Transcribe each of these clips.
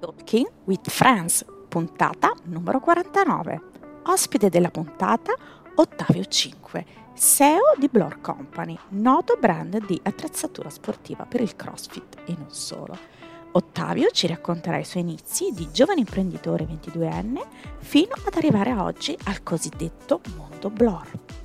Talking with Friends, puntata numero 49. Ospite della puntata Ottavio 5, CEO di Blur Company, noto brand di attrezzatura sportiva per il CrossFit e non solo. Ottavio ci racconterà i suoi inizi di giovane imprenditore 22enne fino ad arrivare oggi al cosiddetto mondo Blur.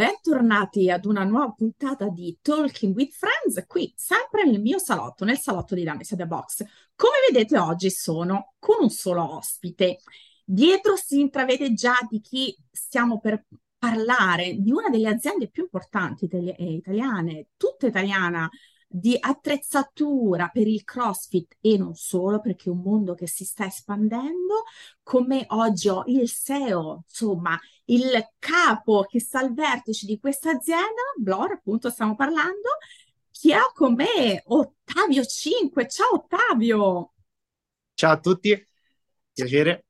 Bentornati ad una nuova puntata di Talking with Friends, qui sempre nel mio salotto, nel salotto di Dame The Box. Come vedete oggi sono con un solo ospite. Dietro si intravede già di chi stiamo per parlare, di una delle aziende più importanti itali- eh, italiane, tutta italiana, di attrezzatura per il CrossFit e non solo, perché è un mondo che si sta espandendo, come oggi ho il SEO, insomma, il capo che sta al vertice di questa azienda, Blor, appunto stiamo parlando, chi ha con me Ottavio 5. Ciao Ottavio! Ciao a tutti, piacere.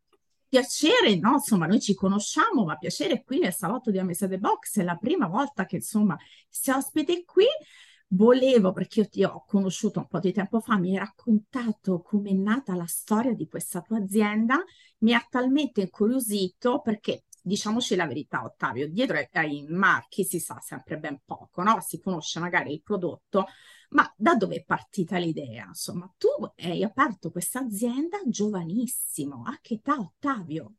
Piacere, no? Insomma, noi ci conosciamo, ma piacere qui nel salotto di Amesa The Box, è la prima volta che insomma si ospite qui volevo, perché io ti ho conosciuto un po' di tempo fa, mi hai raccontato come è nata la storia di questa tua azienda, mi ha talmente incuriosito perché diciamoci la verità, Ottavio, dietro ai marchi si sa sempre ben poco, no? Si conosce magari il prodotto, ma da dove è partita l'idea? Insomma, tu hai aperto questa azienda giovanissimo, a che età, Ottavio?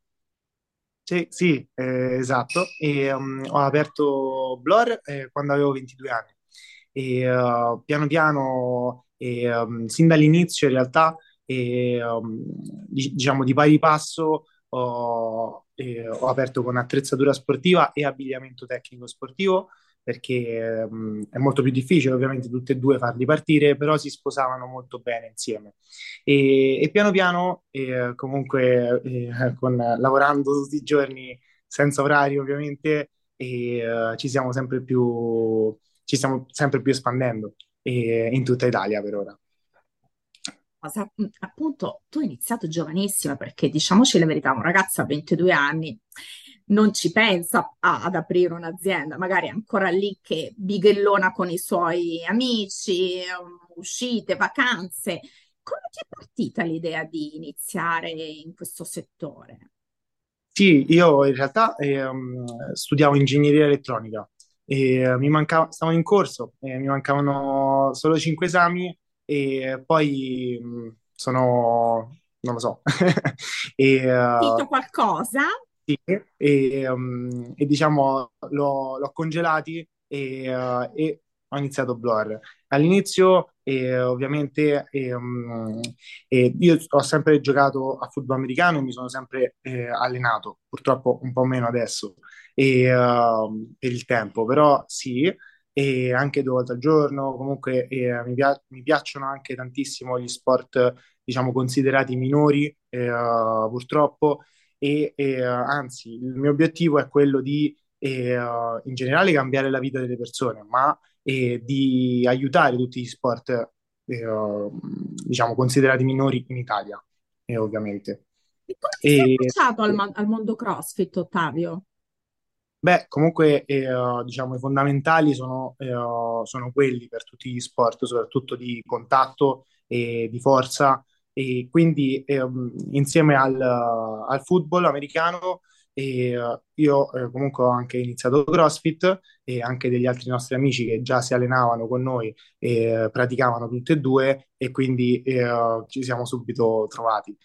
Sì, sì, eh, esatto. E, um, ho aperto Blur eh, quando avevo 22 anni e uh, piano piano, e, um, sin dall'inizio in realtà, e, um, diciamo di pari passo, ho, ho, aperto con attrezzatura sportiva e abbigliamento tecnico sportivo perché um, è molto più difficile ovviamente tutte e due farli partire, però si sposavano molto bene insieme. E, e piano piano, eh, comunque, eh, con, lavorando tutti i giorni senza orari ovviamente, e, uh, ci siamo sempre più ci stiamo sempre più espandendo e, in tutta Italia per ora. Mm, appunto, tu hai iniziato giovanissima perché diciamoci la verità, un ragazzo a 22 anni non ci pensa a, ad aprire un'azienda, magari è ancora lì che bighellona con i suoi amici, um, uscite, vacanze. Come ti è partita l'idea di iniziare in questo settore? Sì, io in realtà eh, studiavo ingegneria elettronica e eh, mi mancava, stavo in corso, e mi mancavano solo cinque esami e poi mh, sono, non lo so, e, uh, qualcosa? Sì, e, um, e diciamo l'ho, l'ho congelati e, uh, e ho iniziato Blur. All'inizio, eh, ovviamente, eh, eh, io ho sempre giocato a football americano e mi sono sempre eh, allenato, purtroppo un po' meno adesso e, uh, per il tempo, però sì, e anche due volte al giorno, comunque eh, mi, pia- mi, piacciono anche tantissimo gli sport, diciamo, considerati minori, eh, purtroppo, e, e anzi, il mio obiettivo è quello di, eh, in generale, cambiare la vita delle persone, ma di aiutare tutti gli sport, eh, diciamo, considerati minori in Italia, ovviamente. E come ti sei approcciato al, al mondo CrossFit, Ottavio? Beh, comunque eh, diciamo i fondamentali sono, eh, sono, quelli per tutti gli sport, soprattutto di contatto e di forza, e quindi eh, insieme al, al, football americano eh, io eh, comunque ho anche iniziato CrossFit e anche degli altri nostri amici che già si allenavano con noi e praticavano tutte e due e quindi eh, ci siamo subito trovati,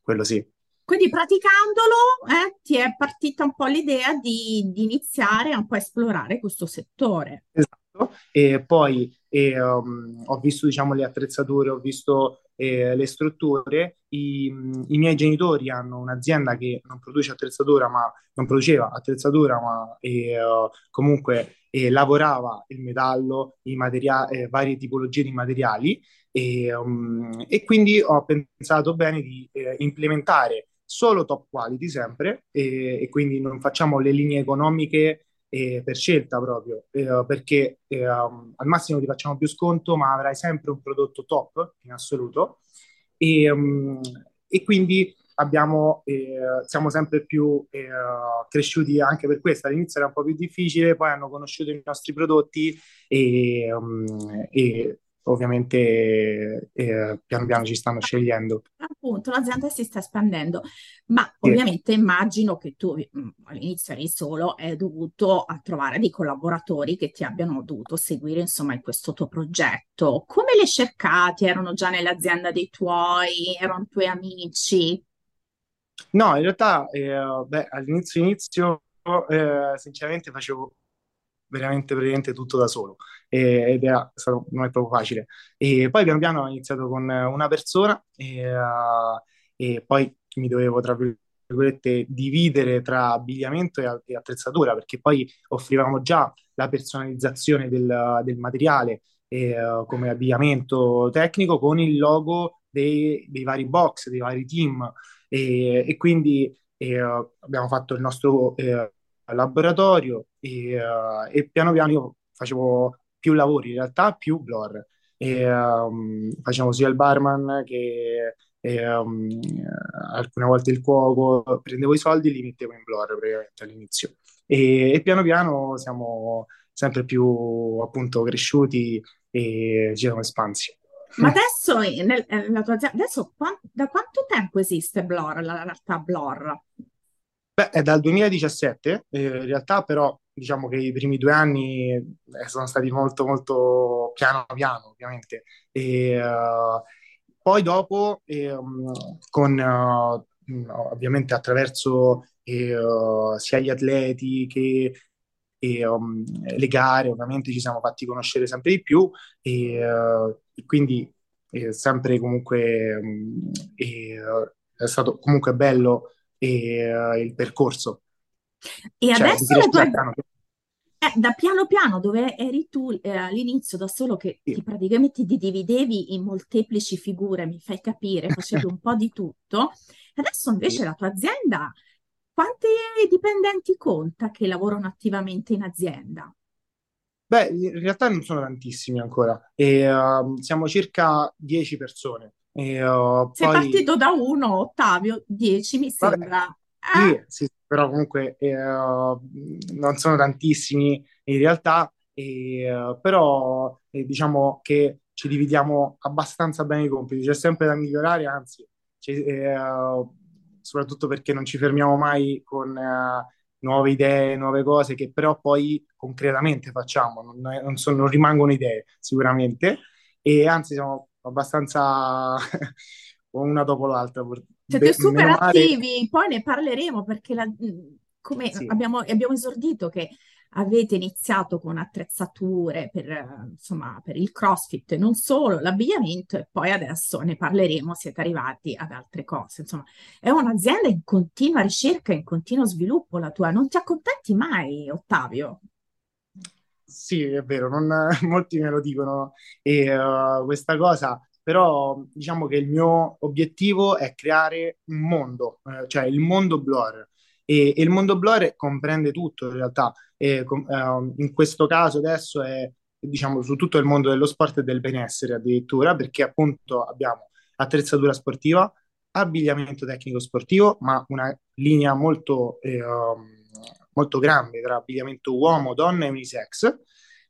quello sì. Quindi praticandolo eh, ti è partita un po' l'idea di, di, iniziare un po' a esplorare questo settore. Esatto, e poi e, um, ho visto diciamo, le attrezzature, ho visto eh, le strutture. I, I, miei genitori hanno un'azienda che non produce attrezzatura, ma non produceva attrezzatura, ma e, uh, comunque e, lavorava il metallo, i materiali, eh, varie tipologie di materiali. E, um, e, quindi ho pensato bene di eh, implementare solo top quality sempre e, e quindi non facciamo le linee economiche eh, per scelta proprio, eh, perché eh, al massimo ti facciamo più sconto, ma avrai sempre un prodotto top in assoluto. E, um, e quindi abbiamo, eh, siamo sempre più eh, cresciuti anche per questo. All'inizio era un po' più difficile, poi hanno conosciuto i nostri prodotti e, um, e ovviamente eh, piano piano ci stanno scegliendo. Appunto, l'azienda si sta espandendo, ma sì. ovviamente immagino che tu mm, all'inizio eri solo hai dovuto a trovare dei collaboratori che ti abbiano dovuto seguire insomma in questo tuo progetto. Come li hai cercati? Erano già nell'azienda dei tuoi? Erano tuoi amici? No, in realtà eh, beh, all'inizio inizio eh, sinceramente facevo veramente praticamente tutto da solo e, ed è stato, non è proprio facile. E poi piano piano ho iniziato con una persona e, uh, e poi mi dovevo, tra virgolette, dividere tra abbigliamento e, e, attrezzatura perché poi offrivamo già la personalizzazione del, del materiale e, uh, come abbigliamento tecnico con il logo dei, dei vari box, dei vari team e, e quindi uh, abbiamo fatto il nostro eh, laboratorio e, uh, e, piano piano io facevo più lavori, in realtà più blur. E, um, facevo sia il barman che e, um, alcune volte il cuoco, prendevo i soldi e li mettevo in blur praticamente all'inizio. E, e piano piano siamo sempre più appunto cresciuti e ci siamo espansi. Ma adesso, nel, nella tua azienda, adesso da quanto tempo esiste Blur, la realtà Blur? Beh, è dal 2017, eh, in realtà però diciamo che i primi due anni eh, sono stati molto molto piano piano ovviamente. E uh, poi dopo eh, con uh, ovviamente attraverso eh, uh, sia gli atleti che e, um, le gare ovviamente ci siamo fatti conoscere sempre di più. E, e quindi sempre comunque um, è stato comunque bello e, uh, il percorso. E cioè, adesso la tua... Eh, da piano piano, dove eri tu eh, all'inizio da solo che sì. ti praticamente ti dividevi in molteplici figure, mi fai capire, facevi un po' di tutto. Adesso invece sì. la tua azienda, quanti dipendenti conta che lavorano attivamente in azienda? Beh, in realtà non sono tantissimi ancora, e, uh, siamo circa 10 persone. E, uh, Sei poi... partito da uno, Ottavio, 10 mi Vabbè, sembra. Eh? Sì, sì, però comunque eh, non sono tantissimi in realtà, e, uh, però eh, diciamo che ci dividiamo abbastanza bene i compiti, c'è sempre da migliorare, anzi, eh, soprattutto perché non ci fermiamo mai con eh, nuove idee, nuove cose che però poi concretamente facciamo, non, non, sono, non rimangono idee sicuramente, e anzi siamo abbastanza una dopo l'altra. Siete super attivi, poi ne parleremo perché la, come sì. abbiamo, abbiamo esordito che avete iniziato con attrezzature per, insomma, per il CrossFit e non solo, l'abbigliamento e poi adesso ne parleremo, siete arrivati ad altre cose. Insomma, è un'azienda in continua ricerca, in continuo sviluppo la tua. Non ti accontenti mai, Ottavio? Sì, è vero, non, molti me lo dicono e uh, questa cosa, però diciamo che il mio obiettivo è creare un mondo, eh, cioè il mondo Blur. E, e, il mondo Blur comprende tutto in realtà. E, com, uh, in questo caso adesso è diciamo su tutto il mondo dello sport e del benessere addirittura, perché appunto abbiamo attrezzatura sportiva, abbigliamento tecnico sportivo, ma una linea molto eh, um, molto grande tra abbigliamento uomo, donna e unisex.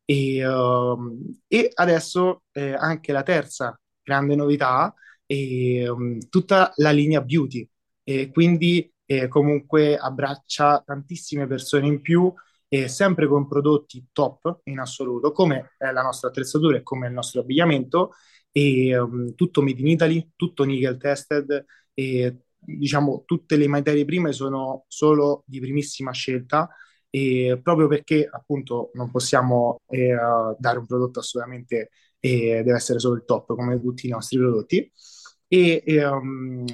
E, uh, e adesso eh, anche la terza grande novità è um, tutta la linea beauty. E quindi eh, comunque abbraccia tantissime persone in più sempre con prodotti top in assoluto, come la nostra attrezzatura e come il nostro abbigliamento, e um, tutto made in Italy, tutto nickel tested e diciamo, tutte le materie prime sono solo di primissima scelta e proprio perché appunto non possiamo eh, dare un prodotto assolutamente eh, deve essere solo il top come tutti i nostri prodotti. E, e, um,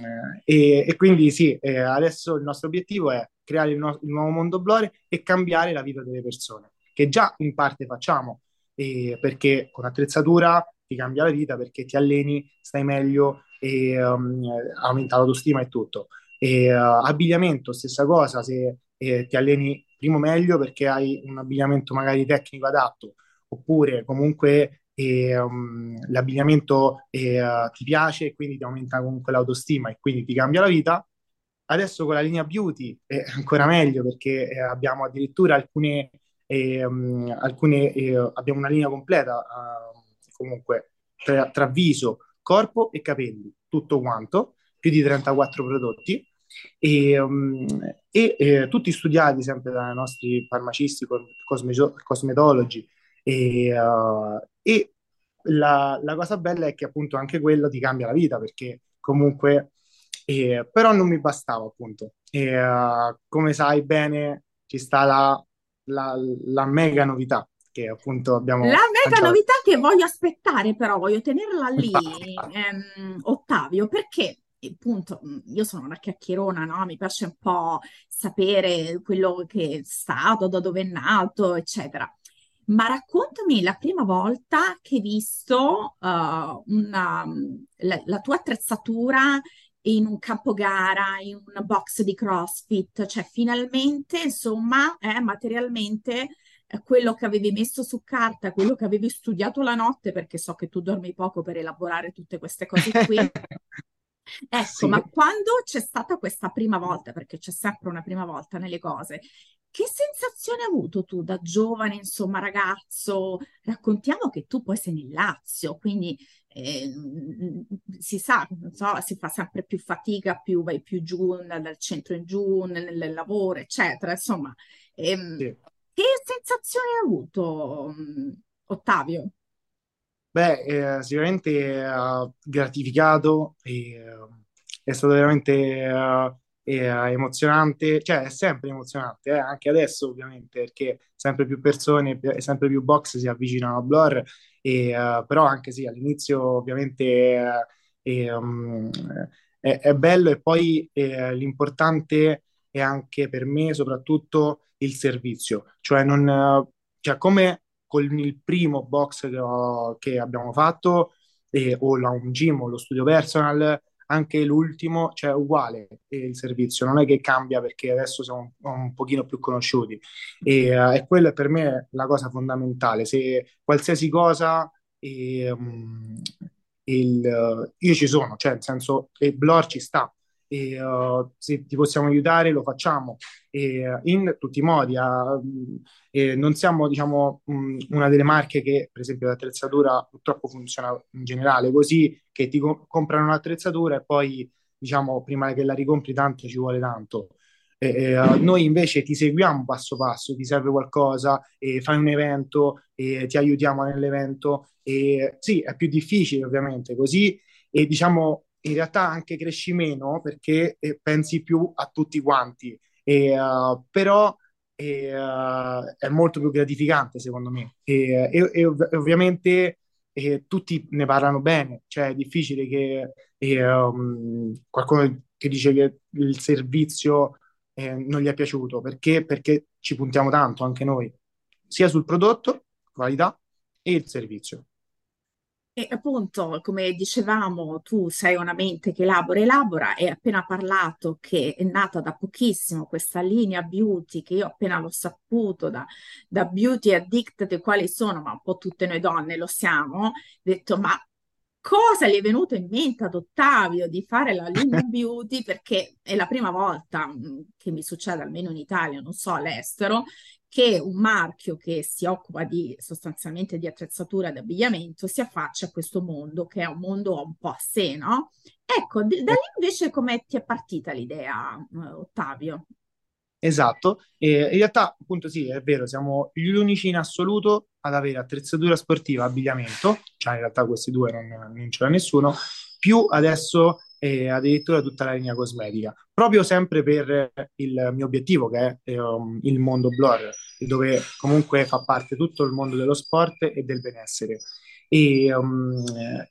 e, e quindi sì, eh, adesso il nostro obiettivo è creare il, no- il, nuovo mondo Blore e cambiare la vita delle persone, che già in parte facciamo, perché con attrezzatura ti cambia la vita perché ti alleni, stai meglio e um, aumenta l'autostima e tutto. E, uh, abbigliamento, stessa cosa, se eh, ti alleni primo meglio perché hai un abbigliamento magari tecnico adatto, oppure comunque eh, um, l'abbigliamento eh, ti piace e quindi ti aumenta comunque l'autostima e quindi ti cambia la vita. adesso con la linea beauty è ancora meglio perché eh, abbiamo addirittura alcune, um, alcune abbiamo una linea completa uh, comunque tra, tra, viso, corpo e capelli, tutto quanto, più di 34 prodotti. E, um, e eh, tutti studiati sempre dai nostri farmacisti, cosme- cosmetologi. E, uh, e la, la, cosa bella è che appunto anche quello ti cambia la vita perché comunque eh, però non mi bastava appunto. E, uh, come sai bene ci sta la, la, la mega novità che appunto abbiamo la mega lanciato. novità che voglio aspettare però voglio tenerla lì ehm, Ottavio perché appunto io sono una chiacchierona no? mi piace un po' sapere quello che è stato da dove è nato eccetera ma raccontami la prima volta che hai visto uh, una, la, la, tua attrezzatura in un campo gara, in un box di CrossFit, cioè finalmente, insomma, eh, materialmente quello che avevi messo su carta, quello che avevi studiato la notte, perché so che tu dormi poco per elaborare tutte queste cose qui. Ecco, sì. ma quando c'è stata questa prima volta, perché c'è sempre una prima volta nelle cose, che sensazione hai avuto tu da giovane, insomma, ragazzo? Raccontiamo che tu poi sei nel Lazio, quindi eh, si sa, so, si fa sempre più fatica, più vai più giù dal centro in giù, nel, nel lavoro, eccetera. Insomma, ehm, sì. Sensazione hai avuto, Ottavio? Beh, eh, sicuramente eh, gratificato, e, è stato veramente e, uh, emozionante, cioè è sempre emozionante, eh, anche adesso ovviamente, perché sempre più persone e sempre più box si avvicinano a Blur, e, però anche sì, all'inizio ovviamente um, è, è, bello e poi eh, l'importante è anche per me soprattutto il servizio, cioè non, cioè come con il primo box che, ho, che abbiamo fatto, eh, o la un gym o lo studio personal, anche l'ultimo, cioè uguale il servizio, non è che cambia perché adesso siamo un, un pochino più conosciuti. E, uh, e quella è per me la cosa fondamentale, se qualsiasi cosa e, um, il, io ci sono, cioè nel senso che Blor ci sta e uh, se ti possiamo aiutare lo facciamo e, uh, in tutti i modi. Uh, non siamo diciamo um, una delle marche che per esempio l'attrezzatura purtroppo funziona in generale così che ti co- comprano un'attrezzatura e poi diciamo prima che la ricompri tanto ci vuole tanto. Eh, noi invece ti seguiamo passo passo, ti serve qualcosa, eh, fai un evento, eh, ti aiutiamo nell'evento. E, sì, è più difficile ovviamente così e diciamo in realtà anche cresci meno perché eh, pensi più a tutti quanti, e, uh, però e, uh, è molto più gratificante secondo me. E, e, e ov- ovviamente tutti ne parlano bene, cioè è difficile che um, qualcuno che dice che il servizio eh, non gli è piaciuto, perché? Perché ci puntiamo tanto anche noi, sia sul prodotto, qualità e il servizio. E appunto, come dicevamo, tu sei una mente che elabora, elabora, e appena parlato che è nata da pochissimo questa linea beauty, che io appena l'ho saputo da, da beauty addicted, quali sono, ma un po' tutte noi donne lo siamo, ho detto, ma cosa gli è venuto in mente ad Ottavio di fare la linea beauty? Perché è la prima volta mm, che mi succede almeno in Italia, non so all'estero, che un marchio che si occupa di sostanzialmente di attrezzatura ed abbigliamento si affaccia a questo mondo che è un mondo un po' a sé, no? Ecco, d- da lì invece come ti è partita l'idea, Ottavio? Esatto, e in realtà appunto sì, è vero, siamo gli unici in assoluto ad avere attrezzatura sportiva, abbigliamento, cioè in realtà questi due non, non ce l'ha nessuno, più adesso eh, addirittura tutta la linea cosmetica, proprio sempre per il mio obiettivo che è um, il mondo blur, dove comunque fa parte tutto il mondo dello sport e del benessere. E, um,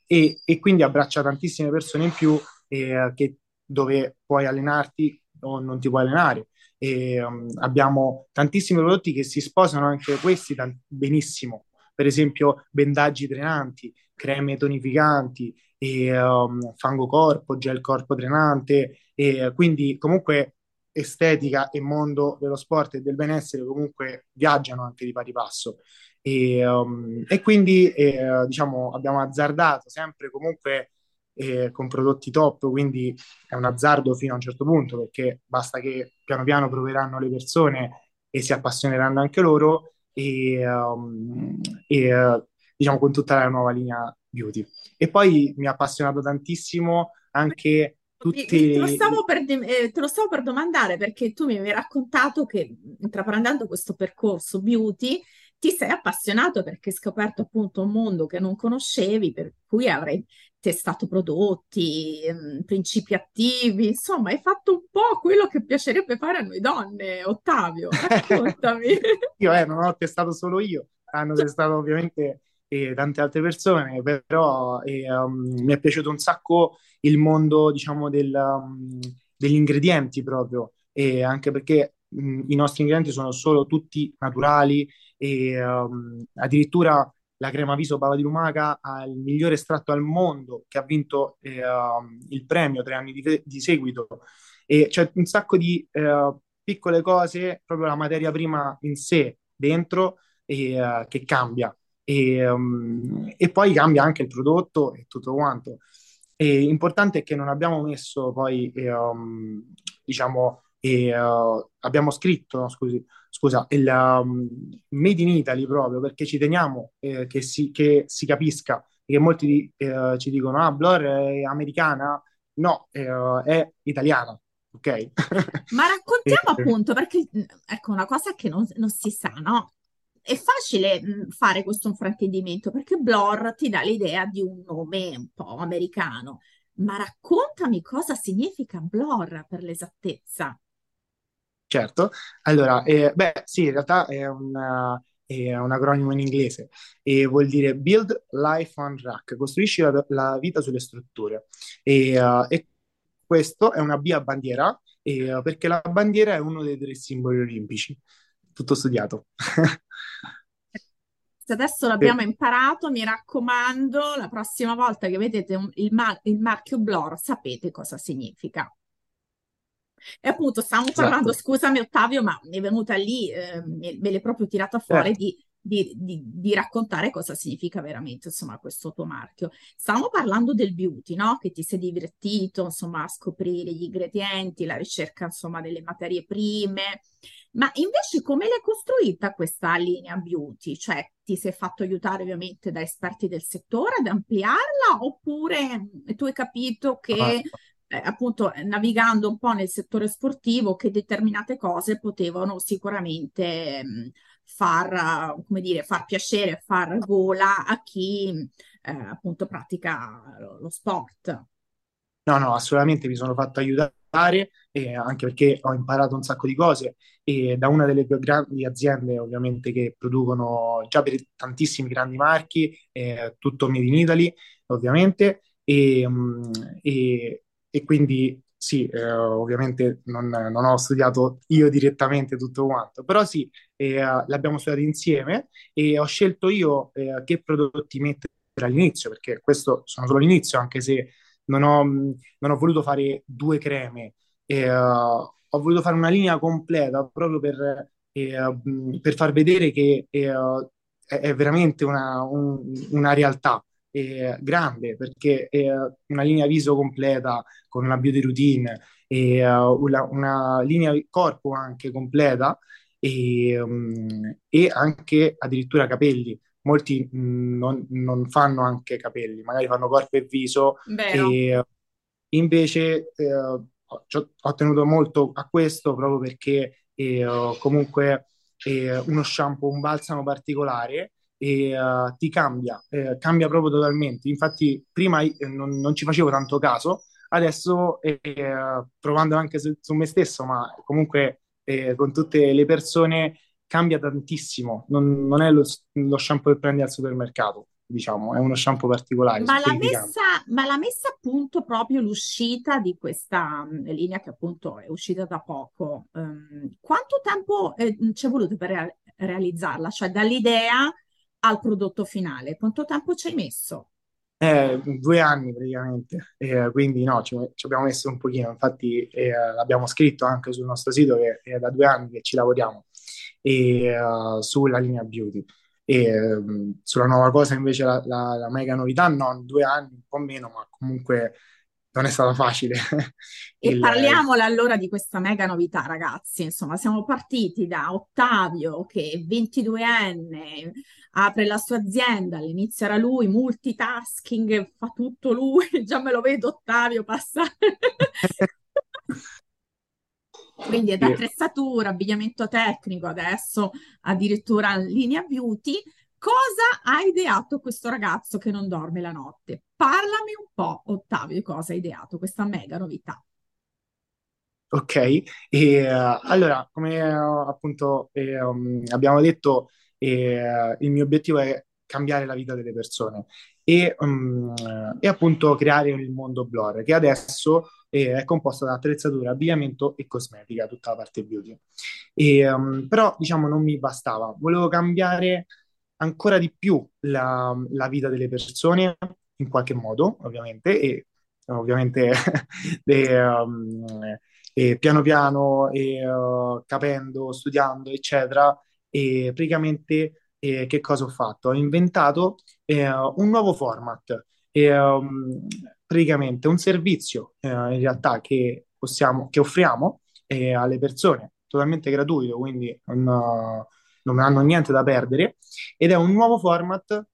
e, e quindi abbraccia tantissime persone in più eh, che, dove puoi allenarti o non ti puoi allenare. E, um, abbiamo tantissimi prodotti che si sposano anche questi benissimo, per esempio bendaggi drenanti, creme tonificanti, e, um, fango corpo, gel corpo drenante, e quindi comunque estetica e mondo dello sport e del benessere comunque viaggiano anche di pari passo. E, um, e quindi eh, diciamo abbiamo azzardato sempre comunque eh, con prodotti top, quindi è un azzardo fino a un certo punto, perché basta che piano piano proveranno le persone e si appassioneranno anche loro, e, um, e diciamo con tutta la nuova linea beauty. E poi mi ha appassionato tantissimo anche tutti... Te lo, stavo per, eh, te lo stavo per domandare perché tu mi avevi raccontato che intraprendendo questo percorso beauty ti sei appassionato perché hai scoperto appunto un mondo che non conoscevi, per cui avrei testato prodotti, mh, principi attivi, insomma, hai fatto un po' quello che piacerebbe fare a noi donne, Ottavio. Raccontami. io eh, non ho testato solo io, hanno testato ovviamente e tante altre persone, però eh, um, mi è piaciuto un sacco il mondo, diciamo, del, um, degli ingredienti proprio, e anche perché mh, i nostri ingredienti sono solo tutti naturali e um, addirittura la crema viso bava di lumaca ha il migliore estratto al mondo che ha vinto eh, il premio tre anni di, di, seguito. E c'è un sacco di eh, piccole cose, proprio la materia prima in sé dentro e, uh, che cambia e, um, e, poi cambia anche il prodotto e tutto quanto. E importante è che non abbiamo messo poi, eh, um, diciamo, eh, uh, abbiamo scritto, no, scusi, scusa, il um, Made in Italy proprio perché ci teniamo eh, che, si, che, si, capisca, che molti eh, ci dicono, ah, Blur è americana, no, eh, è italiana. Ok. Ma raccontiamo appunto, perché ecco una cosa che non, non si sa, no? È facile mh, fare questo fraintendimento perché Blor ti dà l'idea di un nome un po' americano, ma raccontami cosa significa Blor per l'esattezza. Certo, allora, eh, beh, sì, in realtà è, una, è un acronimo in inglese e vuol dire Build Life on Track, costruisci la, la vita sulle strutture. E, uh, e, questo è una B a bandiera, e, uh, perché la bandiera è uno dei tre simboli olimpici tutto studiato. Se adesso l'abbiamo sì. imparato, mi raccomando, la prossima volta che vedete un, il, mar- il, marchio Blor, sapete cosa significa. E appunto, stiamo esatto. parlando, scusami Ottavio, ma mi è venuta lì, eh, me l'hai proprio tirata fuori certo. di di, di, di, raccontare cosa significa veramente, insomma, questo tuo marchio. Stavamo parlando del beauty, no? Che ti sei divertito, insomma, a scoprire gli ingredienti, la ricerca, insomma, delle materie prime. Ma invece come l'hai costruita questa linea beauty? Cioè, ti sei fatto aiutare ovviamente da esperti del settore ad ampliarla oppure tu hai capito che... Ah eh, appunto navigando un po' nel settore sportivo che determinate cose potevano sicuramente mh, far, come dire, far piacere, far gola a chi eh, appunto pratica lo, lo, sport. No, no, assolutamente mi sono fatto aiutare, eh, anche perché ho imparato un sacco di cose e da una delle più grandi aziende ovviamente che producono già per tantissimi grandi marchi, eh, tutto Made in Italy ovviamente, e, mm, e, e quindi sì, eh, ovviamente non, non, ho studiato io direttamente tutto quanto, però sì, eh, l'abbiamo studiato insieme e ho scelto io eh, che prodotti mettere all'inizio, perché questo sono solo l'inizio, anche se non ho, non ho voluto fare due creme, ho voluto fare una linea completa proprio per, per far vedere che è veramente una, un, una realtà eh, grande perché è una linea viso completa con una beauty routine e uh, una, una, linea corpo anche completa e, um, e anche addirittura capelli. Molti mh, mm, non, non, fanno anche capelli, magari fanno corpo e viso e invece eh, ho tenuto molto a questo proprio perché eh, comunque eh, uno shampoo, un balsamo particolare e uh, ti cambia, eh, cambia proprio totalmente. Infatti, prima eh, non, non, ci facevo tanto caso, adesso eh, provando anche su, su, me stesso, ma comunque eh, con tutte le persone cambia tantissimo. Non, non è lo, lo, shampoo che prendi al supermercato. Diciamo, è uno shampoo particolare. Ma l'ha, messa, ma l'ha messa appunto proprio l'uscita di questa um, linea che appunto è uscita da poco. Um, quanto tempo eh, ci è voluto per re- realizzarla? Cioè dall'idea al prodotto finale. Quanto tempo ci hai messo? Eh, due anni praticamente, eh, quindi no, ci, ci, abbiamo messo un pochino, infatti eh, l'abbiamo scritto anche sul nostro sito che è da due anni che ci lavoriamo e, uh, sulla linea beauty. E um, sulla nuova cosa invece la, la, la mega novità, no, due anni, un po' meno, ma comunque non è stata facile. E il... parliamola allora di questa mega novità, ragazzi. Insomma, siamo partiti da Ottavio, che è 22enne, apre la sua azienda, all'inizio era lui, multitasking, fa tutto lui, già me lo vedo Ottavio passare. Quindi è da attrezzatura, abbigliamento tecnico, adesso addirittura linea beauty. Cosa ha ideato questo ragazzo che non dorme la notte? Parlami un po', Ottavio, di cosa ha ideato questa mega novità. Ok, e, uh, allora, come uh, appunto eh, um, abbiamo detto, eh, il mio obiettivo è cambiare la vita delle persone e, um, e appunto creare il mondo Blur, che adesso eh, è composto da attrezzatura, abbigliamento e cosmetica, tutta la parte beauty. E, um, però, diciamo, non mi bastava, volevo cambiare ancora di più la, la vita delle persone in qualche modo, ovviamente, e ovviamente e, um, e piano piano, e, uh, capendo, studiando, eccetera, e praticamente eh, che cosa ho fatto? Ho inventato eh, un nuovo format, e, um, praticamente un servizio eh, in realtà che, possiamo, che offriamo eh, alle persone totalmente gratuito, quindi non, non hanno niente da perdere, ed è un nuovo format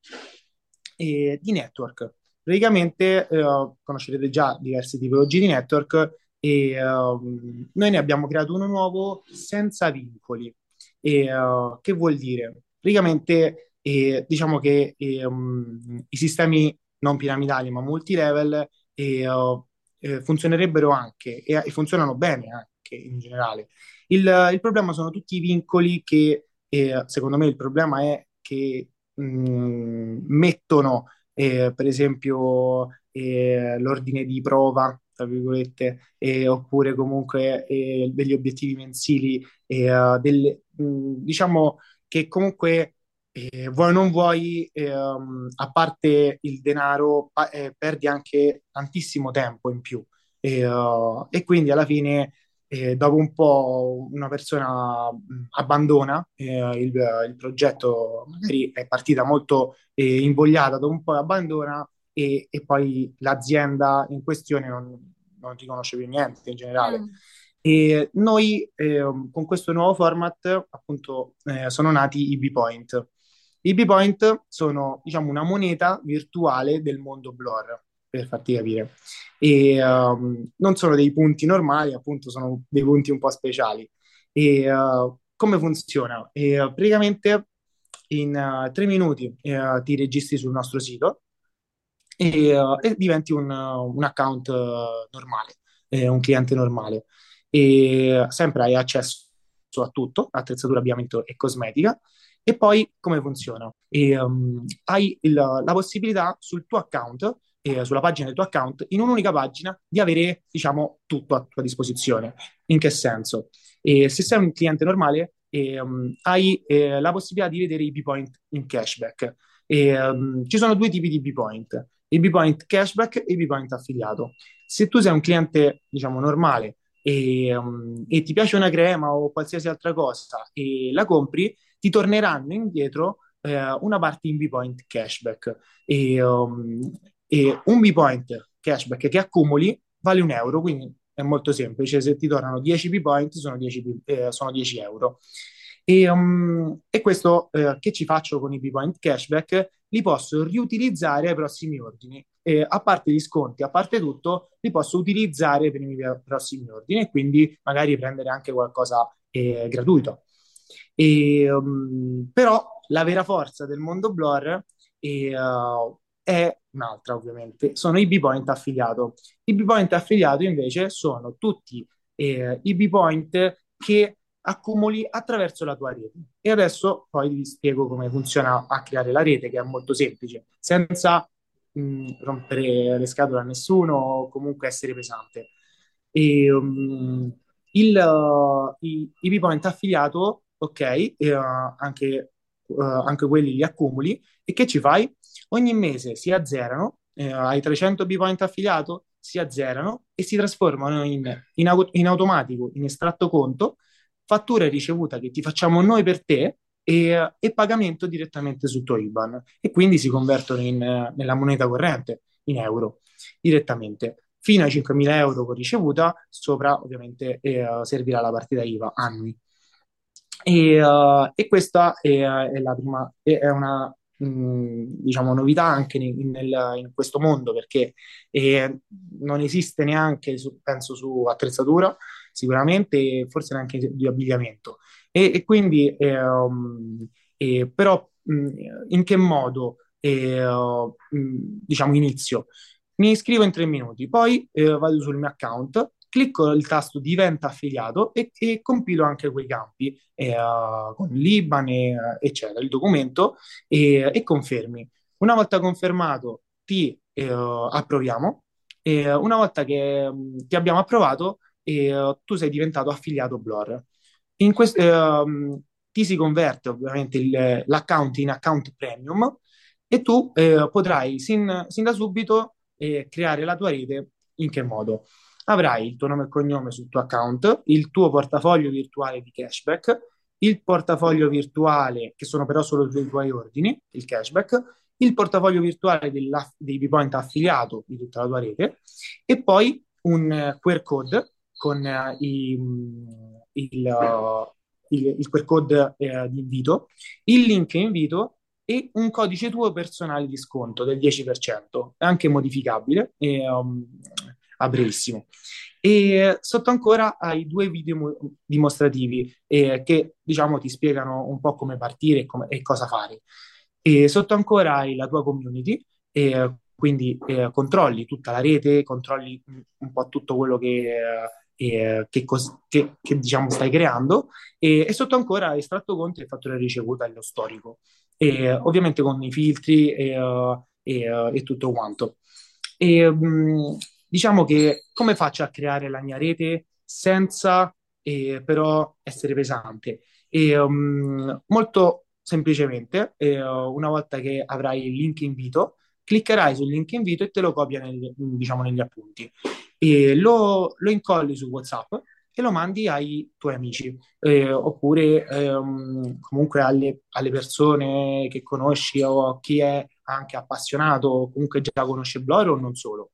eh, di network. Praticamente eh, conoscerete già diverse tipologie di network e uh, noi ne abbiamo creato uno nuovo senza vincoli. E, uh, che vuol dire? Praticamente eh, diciamo che um, i sistemi non piramidali ma multilevel e, uh, funzionerebbero anche e, e, funzionano bene anche in generale. Il, il problema sono tutti i vincoli che e secondo me il problema è che mh, mettono, eh, per esempio, eh, l'ordine di prova, tra virgolette, eh, oppure comunque eh, degli obiettivi mensili, uh, delle, mh, diciamo che comunque eh, vuoi o non vuoi, ehm, a parte il denaro, pa- eh, perdi anche tantissimo tempo in più. E, uh, e quindi alla fine e dopo un po' una persona abbandona eh, il, il, progetto, magari è partita molto eh, invogliata, dopo un po' abbandona e, e, poi l'azienda in questione non, non riconosce più niente in generale. Mm. E noi eh, con questo nuovo format appunto eh, sono nati i B-Point. I B-Point sono diciamo una moneta virtuale del mondo Blur per farti capire. E um, non sono dei punti normali, appunto, sono dei punti un po' speciali. E uh, come funziona? E, uh, praticamente in uh, tre minuti uh, ti registri sul nostro sito e, uh, e diventi un, un account uh, normale, un cliente normale. E sempre hai accesso a tutto, attrezzatura, abbigliamento e cosmetica. E poi come funziona? E, um, hai il, la possibilità sul tuo account eh, sulla pagina del tuo account, in un'unica pagina, di avere, diciamo, tutto a tua disposizione. In che senso? E se sei un cliente normale, eh, um, hai eh, la possibilità di vedere i B-point in cashback. E, um, ci sono due tipi di B-point, il B-point cashback e il B-point affiliato. Se tu sei un cliente, diciamo, normale e, um, e ti piace una crema o qualsiasi altra cosa e la compri, ti torneranno indietro eh, una parte in B-point cashback. E, um, e un B-point cashback che accumuli vale un euro, quindi è molto semplice, se ti tornano 10 B-point sono 10, eh, sono 10 euro. E, um, e questo eh, che ci faccio con i B-point cashback? Li posso riutilizzare ai prossimi ordini. E, a parte gli sconti, a parte tutto, li posso utilizzare per i miei prossimi ordini e quindi magari prendere anche qualcosa eh, gratuito. E, um, però la vera forza del mondo Blur è, uh, è un'altra ovviamente, sono i B-Point affiliato. I B-Point affiliato invece sono tutti eh, i B-Point che accumuli attraverso la tua rete. E adesso poi vi spiego come funziona a creare la rete, che è molto semplice, senza mh, rompere le scatole a nessuno o comunque essere pesante. E, um, il, uh, i, i B-Point affiliato, ok, uh, anche, uh, anche quelli li accumuli, e che ci fai? Ogni mese si azzerano, eh, hai 300 B-point affiliato, si azzerano e si trasformano in, in, in automatico, in estratto conto, fattura ricevuta che ti facciamo noi per te e, e pagamento direttamente sul tuo IBAN e quindi si convertono in, nella moneta corrente, in euro, direttamente. Fino ai 5.000 euro con ricevuta, sopra ovviamente eh, servirà la partita IVA annui. E, uh, e questa è, è, la prima, è una diciamo, novità anche in, nel, in, questo mondo perché eh, non esiste neanche, su, penso, su attrezzatura, sicuramente, forse neanche di abbigliamento. E, e quindi, eh, eh, però, mh, in che modo, uh, diciamo, inizio? Mi iscrivo in tre minuti, poi eh, vado sul mio account, clicco il tasto diventa affiliato e, e compilo anche quei campi eh, con l'IBAN, e, eccetera, il documento e, e, confermi. Una volta confermato ti eh, approviamo e una volta che ti abbiamo approvato eh, tu sei diventato affiliato Blur. In quest- ehm, ti si converte ovviamente il, l'account in account premium e tu eh, potrai sin, sin da subito eh, creare la tua rete in che modo? Avrai il tuo nome e cognome sul tuo account, il tuo portafoglio virtuale di cashback, il portafoglio virtuale, che sono però solo i tuoi ordini, il cashback, il portafoglio virtuale dei B-Point affiliato di tutta la tua rete e poi un QR code con uh, i, il, uh, il, il, QR code uh, di invito, il link invito e un codice tuo personale di sconto del 10%, anche modificabile. E, um, a brevissimo. E sotto ancora hai due video dimostrativi eh, che diciamo ti spiegano un po' come partire e, come, e, cosa fare. E sotto ancora hai la tua community, eh, quindi eh, controlli tutta la rete, controlli un po' tutto quello che, eh, che, cos- che, che diciamo stai creando e, e, sotto ancora hai estratto conto e fattore ricevuta e lo storico. E, ovviamente con i filtri e, e tutto quanto. E, mh, diciamo che come faccio a creare la mia rete senza eh, però essere pesante? E, um, molto semplicemente, eh, una volta che avrai il link invito, cliccherai sul link invito e te lo copia nel, diciamo, negli appunti. E lo, lo, incolli su WhatsApp e lo mandi ai tuoi amici, eh, oppure ehm, comunque alle, alle, persone che conosci o chi è anche appassionato o comunque già conosce Bloro o non solo.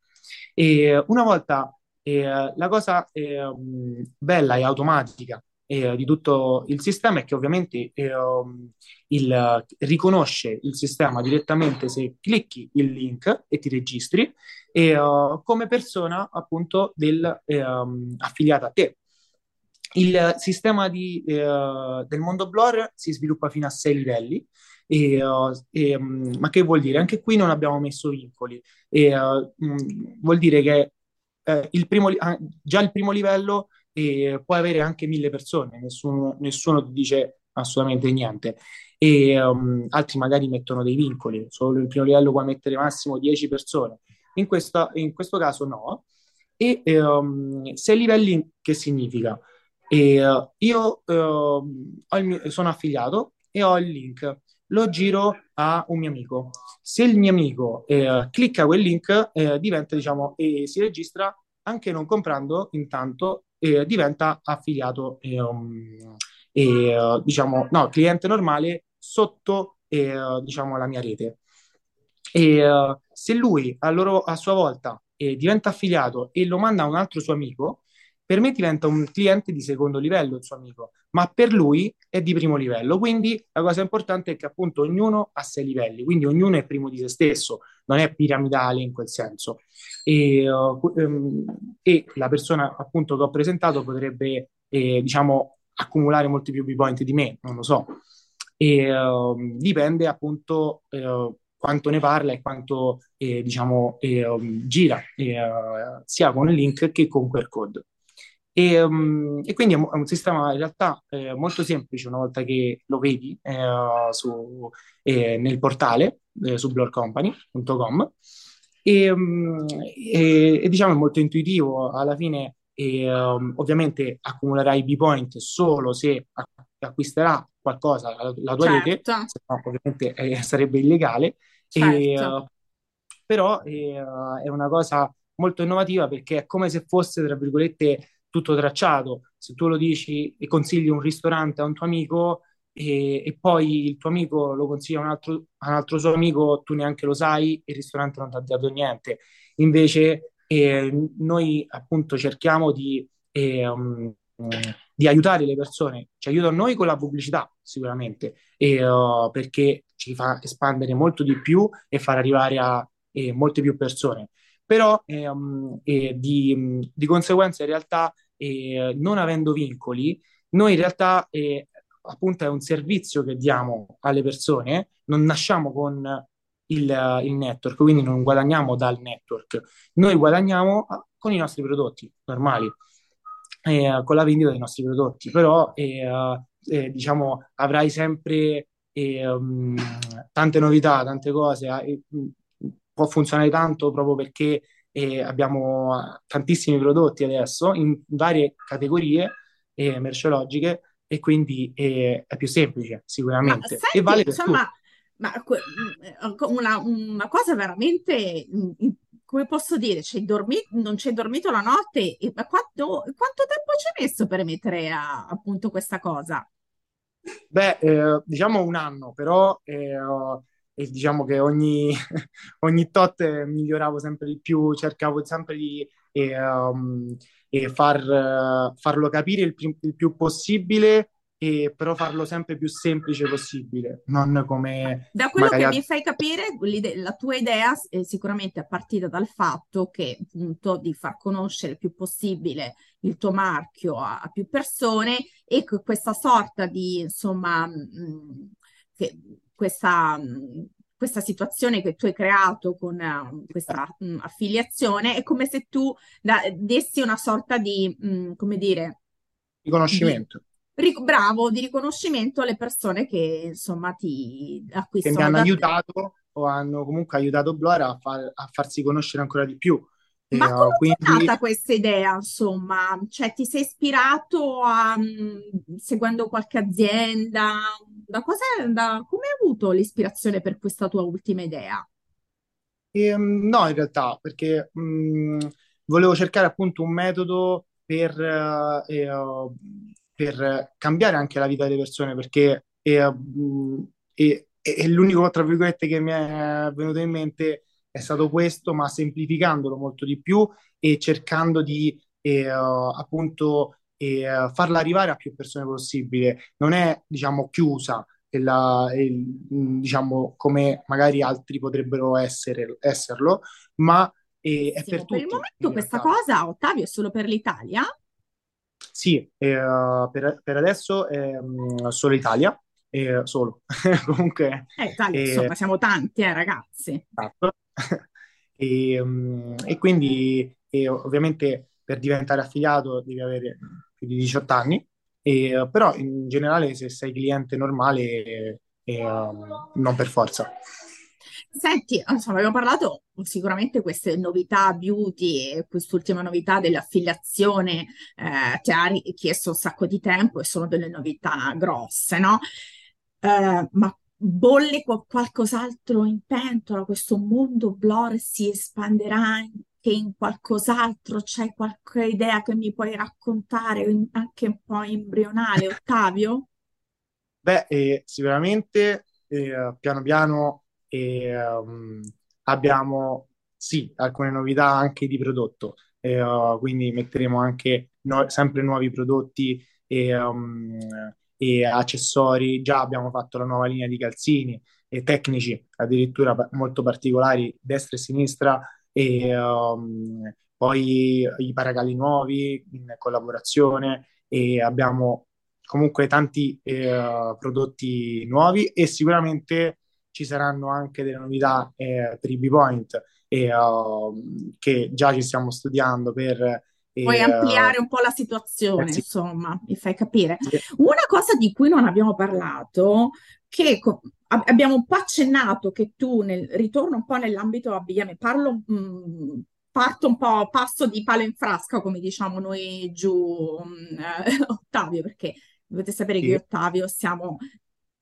Una volta eh, la cosa eh, bella e automatica eh, di tutto il sistema è che ovviamente eh, il, riconosce il sistema direttamente se clicchi il link e ti registri e, uh, come persona appunto del, eh, affiliata a te. Il sistema di, eh, del mondo Blur si sviluppa fino a sei livelli e, uh, e, um, ma che vuol dire? Anche qui non abbiamo messo vincoli. E, uh, mh, vuol dire che uh, il primo, già il primo livello eh, può avere anche mille persone, nessuno, nessuno ti dice assolutamente niente. E um, altri magari mettono dei vincoli, solo il primo livello puoi mettere massimo 10 persone. In, questa, in questo caso no. E um, sei livelli che significa? E, io mio, sono affiliato e ho il link lo giro a un mio amico. Se il mio amico eh, clicca quel link, eh, diventa, diciamo, e si registra anche non comprando, intanto eh, diventa affiliato, um, diciamo, no, cliente normale sotto, diciamo, la mia rete. E se lui a, loro, a sua volta diventa affiliato e lo manda a un altro suo amico, per me diventa un cliente di secondo livello il suo amico, ma per lui è di primo livello. Quindi la cosa importante è che appunto ognuno ha sei livelli, quindi ognuno è primo di se stesso, non è piramidale in quel senso. E, uh, um, e la persona appunto che ho presentato potrebbe, eh, diciamo, accumulare molti più B-point di me, non lo so. E uh, dipende appunto uh, quanto ne parla e quanto eh, diciamo eh, um, gira eh, sia con il link che con quel code. E, um, e, quindi è un sistema in realtà eh, molto semplice una volta che lo vedi eh, su, eh, nel portale eh, su blurcompany.com e, um, e, e, diciamo è molto intuitivo alla fine um, ovviamente accumulerai B-point solo se acquisterà qualcosa la, la tua certo. rete se no ovviamente eh, sarebbe illegale certo. però eh, è una cosa molto innovativa perché è come se fosse tra virgolette tutto tracciato. Se tu lo dici e consigli un ristorante a un tuo amico, e, e poi il tuo amico lo consiglia a un altro, a un altro suo amico, tu neanche lo sai il ristorante non ti ha dato niente. Invece eh, noi appunto cerchiamo di, eh, um, di aiutare le persone, ci aiutano noi con la pubblicità sicuramente, e, uh, perché ci fa espandere molto di più e far arrivare a eh, molte più persone. Però eh, um, eh, di, di, conseguenza in realtà eh, non avendo vincoli, noi in realtà eh, appunto è un servizio che diamo alle persone, non nasciamo con il, il, network, quindi non guadagniamo dal network, noi guadagniamo ah, con i nostri prodotti normali, con la vendita dei nostri prodotti, però eh, diciamo avrai sempre um, tante novità, tante cose, eh, può funzionare tanto proprio perché eh, abbiamo tantissimi prodotti adesso in varie categorie eh, merceologiche e quindi è, è più semplice sicuramente. Senti, e vale per insomma, ma una, una, cosa veramente, come posso dire, c'è dormito, non c'è dormito la notte, ma quanto, quanto tempo ci hai messo per mettere a, appunto questa cosa? Beh, eh, diciamo un anno, però eh, e diciamo che ogni, ogni tot miglioravo sempre di più, cercavo sempre di e, um, e far, farlo capire il più, il più possibile e però farlo sempre più semplice possibile, non come... Da quello che mi fai capire, la tua idea è sicuramente è partita dal fatto che appunto di far conoscere il più possibile il tuo marchio a, a più persone e questa sorta di, insomma, mh, che, questa, questa situazione che tu hai creato con uh, questa mh, affiliazione è come se tu da, dessi una sorta di, mh, come dire, riconoscimento. Di, bravo, di riconoscimento alle persone che insomma ti acquistano. Che mi hanno aiutato o hanno comunque aiutato Blora a, far, a farsi conoscere ancora di più. Ma come uh, quindi... è nata questa idea, insomma? Cioè, ti sei ispirato a, mh, seguendo qualche azienda? Da cosa, da, come hai avuto l'ispirazione per questa tua ultima idea? E, um, no, in realtà, perché mh, volevo cercare appunto un metodo per, eh, uh, per, cambiare anche la vita delle persone, perché è, è, è l'unico, tra virgolette, che mi è venuto in mente è stato questo, ma semplificandolo molto di più e cercando di eh, appunto eh, farla arrivare a più persone possibile. Non è, diciamo, chiusa, la, il, diciamo, come magari altri potrebbero essere, esserlo, ma eh, è per, per tutti. Per il momento questa cosa, Ottavio, è solo per l'Italia? Sì, eh, per, per, adesso è um, solo Italia, eh, solo. Comunque... Eh, Italia, eh, insomma, siamo tanti, eh, ragazzi. Esatto. e, um, e, quindi e ovviamente per diventare affiliato devi avere più di 18 anni, e, però in generale se sei cliente normale um, non per forza. Senti, insomma, abbiamo parlato sicuramente queste novità beauty e quest'ultima novità dell'affiliazione eh, ti ha richiesto un sacco di tempo e sono delle novità grosse, no? Eh, ma bolle qualcos'altro in pentola, questo mondo Blur si espanderà anche in qualcos'altro, c'è qualche idea che mi puoi raccontare, anche un po' embrionale, Ottavio? Beh, eh, sicuramente eh, piano piano eh, abbiamo sì alcune novità anche di prodotto, uh, quindi metteremo anche no- sempre nuovi prodotti e um, e accessori. Già abbiamo fatto la nuova linea di calzini e tecnici, addirittura molto particolari, destra e sinistra, e um, poi i paragalli nuovi in collaborazione e abbiamo comunque tanti eh, prodotti nuovi e sicuramente ci saranno anche delle novità eh, per i B-Point eh, che già ci stiamo studiando per Puoi e, ampliare un po' la situazione, eh, sì. insomma, mi fai capire. Una cosa di cui non abbiamo parlato, che co- abbiamo un po' accennato che tu nel ritorno un po' nell'ambito abbigliamento, parlo, mh, mm, parto un po', passo di palo in frasca, come diciamo noi giù, mh, eh, Ottavio, perché dovete sapere sì. che io e Ottavio siamo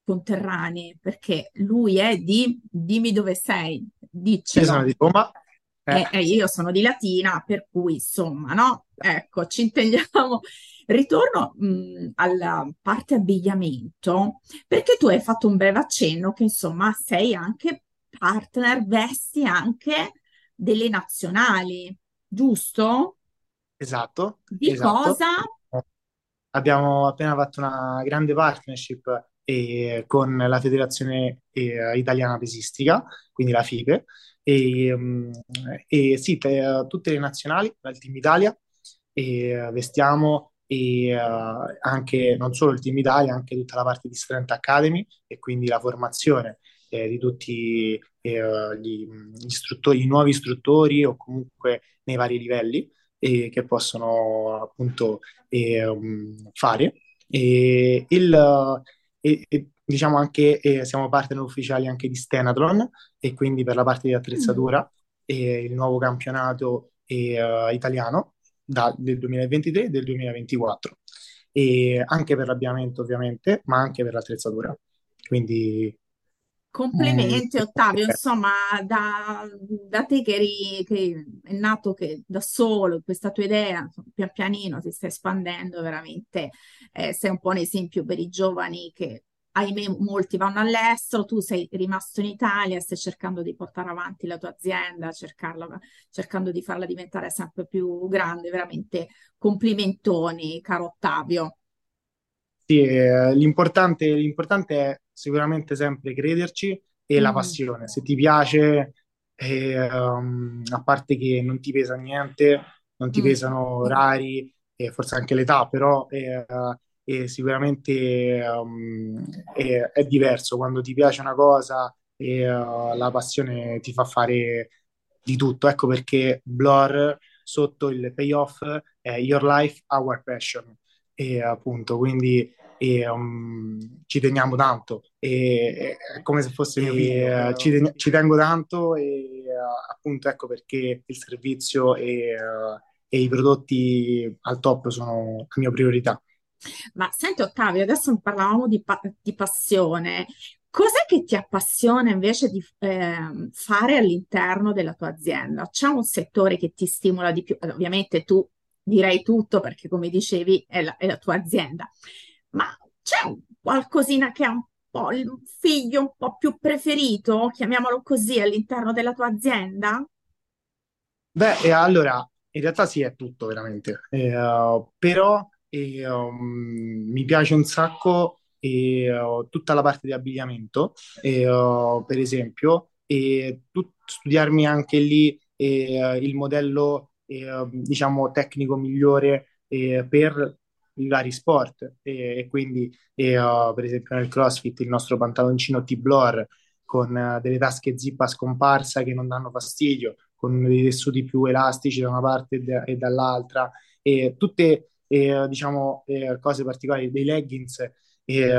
conterranei, perché lui è di, dimmi dove sei, diccelo. Io sono di Roma, Eh, E, e io sono di Latina, per cui insomma, no? Ecco, ci intendiamo. Ritorno mh, alla parte abbigliamento, perché tu hai fatto un breve accenno che insomma sei anche partner, vesti anche delle nazionali, giusto? esatto, Di esatto. cosa? Abbiamo appena fatto una grande partnership eh, con la Federazione eh, Italiana Pesistica, quindi la FIPE, e, mm, e sì, te- tutte le nazionali, il Team Italia, e eh, vestiamo e, eh, anche non solo il Team Italia, anche tutta la parte di Strength Academy e quindi la formazione eh, di tutti eh, gli, gli istruttori, i nuovi istruttori o comunque nei vari livelli e che possono appunto eh, um, fare. E il, e, e, diciamo anche eh, siamo partner ufficiali anche di Stenatron e quindi per la parte di Mm. attrezzatura e il nuovo campionato eh, italiano da- del 2023 e del 2024 e anche per l'abbiamento ovviamente ma anche per l'attrezzatura quindi mm, Complimenti Ottavio, insomma, da, da te che, eri, che è nato che da solo, questa tua idea, insomma, pian pianino si sta espandendo veramente, eh, sei un po' un esempio per i giovani che, ahimè, molti vanno all'estero, tu sei rimasto in Italia, stai cercando di portare avanti la tua azienda, cercarla- cercando di farla diventare sempre più grande, veramente complimentoni, caro Ottavio. Sì, eh, l'importante, l'importante è sicuramente sempre crederci e la Mm, passione. Se ti piace, eh, um, a parte che non ti pesa niente, non ti mm. pesano orari e forse anche l'età, però eh, eh, sicuramente um, è, è diverso. Quando ti piace una cosa e uh, la passione ti fa fare di tutto. Ecco perché Blur sotto il payoff è Your Life, Our Passion. E appunto, quindi e, um, ci teniamo tanto, e, è come se fosse mio figlio, eh, ci, ten- ci tengo tanto e uh, appunto ecco perché il servizio e, uh, e i prodotti al top sono la mia priorità. Ma senti Ottavio, adesso parlavamo di, pa- di passione. Cos'è che ti appassiona invece di ehm, fare all'interno della tua azienda? C'è un settore che ti stimola di più? Ovviamente tu direi tutto perché, come dicevi, è la, è la tua azienda, ma c'è un qualcosina che è un po' il figlio un po' più preferito, chiamiamolo così, all'interno della tua azienda? Beh, e allora, in realtà sì, è tutto veramente, Eh, però eh, um, mi piace un sacco eh, tutta la parte di abbigliamento, eh, uh, per esempio, e tu- studiarmi anche lì eh, il modello, eh, diciamo, tecnico migliore eh, per i vari sport. E, e quindi, eh, uh, per esempio, nel CrossFit il nostro pantaloncino T-Blor con eh, delle tasche zip a scomparsa che non danno fastidio con dei tessuti più elastici da una parte e, da- e dall'altra, e tutte eh, diciamo, eh, cose particolari, dei leggings eh,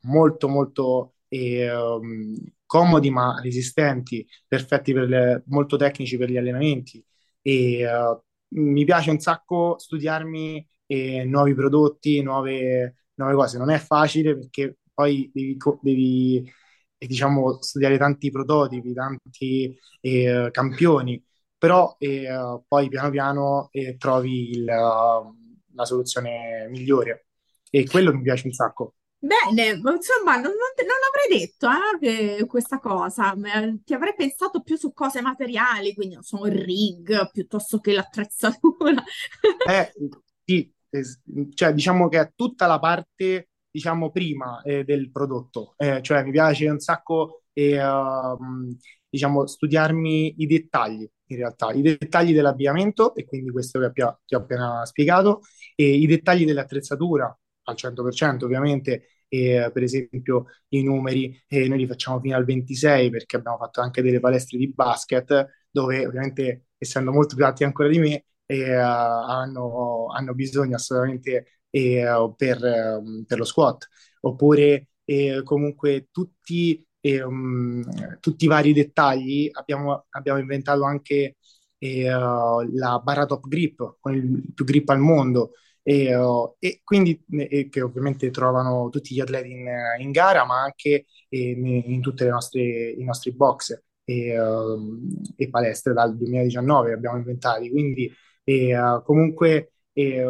molto molto um, comodi ma resistenti, perfetti per le- molto tecnici per gli allenamenti. E, eh, mi piace un sacco studiarmi eh, nuovi prodotti, nuove, nuove cose. Non è facile perché poi devi, devi eh, diciamo, studiare tanti prototipi, tanti eh, campioni, però eh, poi piano piano eh, trovi il, la soluzione migliore e quello mi piace un sacco. Bene, ma insomma, non, non non avrei detto eh, questa cosa, Eh, ti avrei pensato più su cose materiali, quindi non il rig piuttosto che l'attrezzatura. Eh, sì, cioè diciamo che è tutta la parte, diciamo, prima eh, del prodotto, Eh, cioè mi piace un sacco, eh, um, diciamo, studiarmi i dettagli, in realtà, i dettagli dell'abbigliamento, e quindi questo che ti ho appena spiegato, e i dettagli dell'attrezzatura, al 100% ovviamente, e, per esempio i numeri, eh, noi li facciamo fino al 26 perché abbiamo fatto anche delle palestre di basket, dove ovviamente, essendo molto più alti ancora di me, e, eh, hanno, hanno bisogno assolutamente eh, per, ehm, per lo squat, oppure eh, comunque tutti, ehm, tutti i vari dettagli. Abbiamo, abbiamo inventato anche eh, la barra top grip, con il più grip al mondo, e, eh, e quindi eh, che ovviamente trovano tutti gli atleti in, in gara, ma anche eh, in tutte le nostre, i nostri box. e, ehm, e palestre dal 2019 abbiamo inventati, quindi e, uh, comunque è,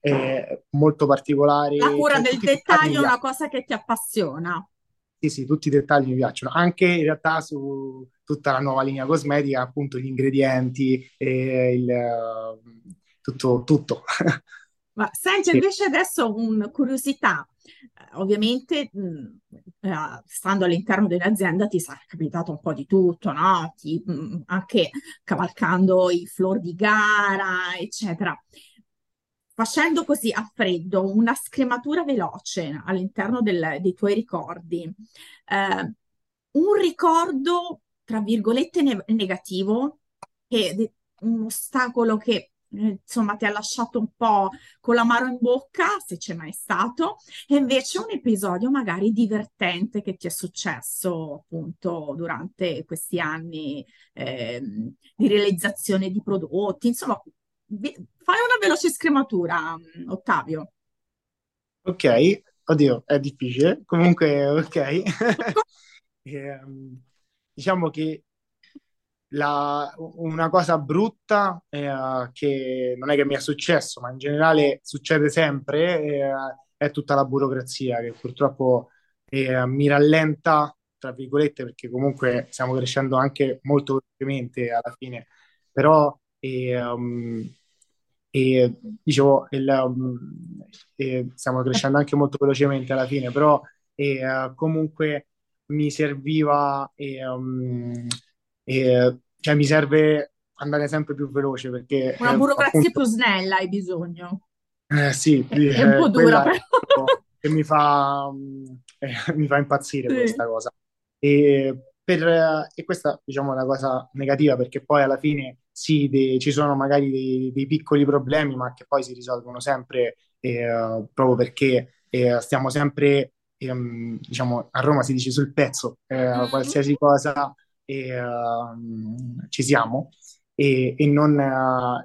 è, molto particolare. La cura del dettaglio è una cosa che ti appassiona. Sì, sì, tutti i dettagli mi piacciono, anche in realtà su tutta la nuova linea cosmetica, appunto gli ingredienti, e il, tutto, tutto. Ma senti, sì. invece adesso una curiosità, eh, ovviamente mh, eh, stando all'interno dell'azienda ti sarà capitato un po' di tutto, no? Ti, mh, anche cavalcando i floor di gara, eccetera facendo così a freddo una scrematura veloce all'interno del, dei tuoi ricordi, eh, un ricordo, tra virgolette, ne- negativo, che, un ostacolo che insomma ti ha lasciato un po' con l'amaro in bocca, se c'è mai stato, e invece un episodio magari divertente che ti è successo appunto durante questi anni eh, di realizzazione di prodotti, insomma Fai una veloce scrematura, Ottavio. Ok, oddio, è difficile. Comunque, ok. eh, diciamo che la, una cosa brutta eh, che non è che mi è successo, ma in generale succede sempre, eh, è tutta la burocrazia che purtroppo eh, mi rallenta, tra virgolette, perché comunque stiamo crescendo anche molto velocemente alla fine, però um, e dicevo, il, um, stiamo crescendo anche molto velocemente alla fine, però e, uh, comunque mi serviva, e, um, e, cioè mi serve andare sempre più veloce perché... Una burocrazia appunto, più snella hai bisogno. Eh, sì, è, è un po' dura però. Che mi fa, eh, mi fa impazzire sì. questa cosa. E, per, e questa diciamo è una cosa negativa perché poi alla fine sì, de, ci sono magari dei, dei, piccoli problemi, ma che poi si risolvono sempre eh, proprio perché eh, stiamo sempre, ehm, diciamo, a Roma si dice sul pezzo, eh, mm. qualsiasi cosa ehm, ci siamo e, e, non,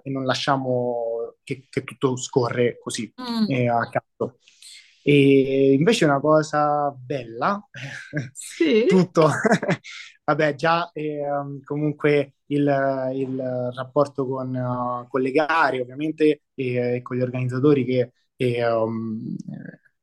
e, non, lasciamo che, che tutto scorre così mm. Eh, a caso. E invece una cosa bella, sì. tutto, vabbè, già eh, comunque il, il, rapporto con, uh, con, le gare, ovviamente, e, e con gli organizzatori che e, um,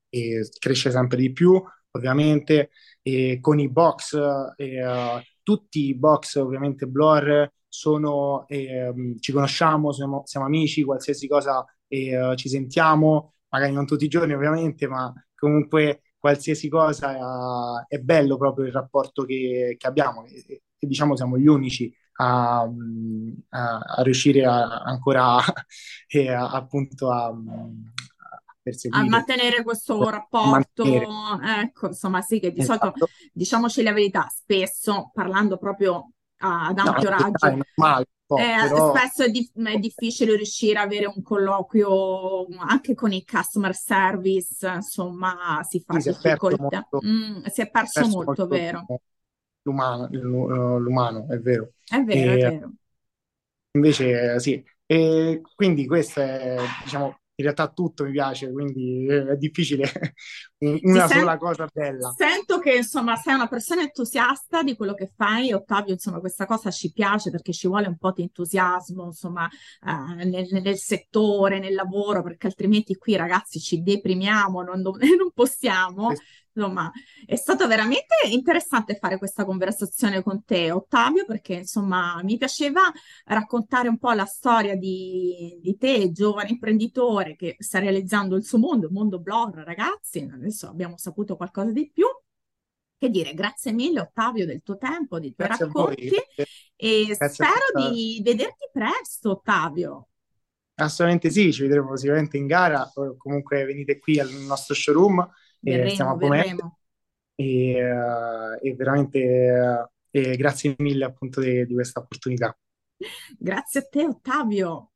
e cresce sempre di più, ovviamente, e con i box, e, uh, tutti i box, ovviamente, Blur sono, um, ci conosciamo, siamo, siamo, amici, qualsiasi cosa uh, ci sentiamo magari non tutti i giorni ovviamente, ma comunque qualsiasi cosa è, è bello proprio il rapporto che, che abbiamo e, e, diciamo siamo gli unici a, a, a riuscire a, ancora appunto a, a mantenere questo rapporto, mantenere. ecco, insomma, sì, che di esatto. solito, diciamoci la verità, spesso parlando proprio ad ampio no, raggio, è normale, eh, però... Spesso è, di- è, difficile riuscire ad avere un colloquio anche con il customer service, insomma, si fa sì, difficoltà. Si è, mm, si è perso, perso molto, molto, vero? L'umano, l'umano, è vero. È vero, e, è vero. Invece, sì. E quindi questo è, diciamo, in realtà tutto mi piace, quindi è difficile una sola sen- cosa bella. Sento che insomma sei una persona entusiasta di quello che fai, Ottavio, insomma questa cosa ci piace perché ci vuole un po' di entusiasmo, insomma, eh, nel, nel, settore, nel lavoro, perché altrimenti qui ragazzi ci deprimiamo, non, non possiamo. Insomma, è stato veramente interessante fare questa conversazione con te, Ottavio, perché insomma mi piaceva raccontare un po' la storia di, di te, giovane imprenditore che sta realizzando il suo mondo, il mondo blog, ragazzi. Adesso abbiamo saputo qualcosa di più. Che dire, grazie mille Ottavio del tuo tempo, dei tuoi grazie racconti e grazie spero di vederti presto, Ottavio. Assolutamente sì, ci vedremo sicuramente in gara, comunque venite qui al nostro showroom Verremo, stiamo a Pomerlo e, uh, e, veramente uh, e grazie mille appunto di, di questa opportunità. Grazie a te Ottavio.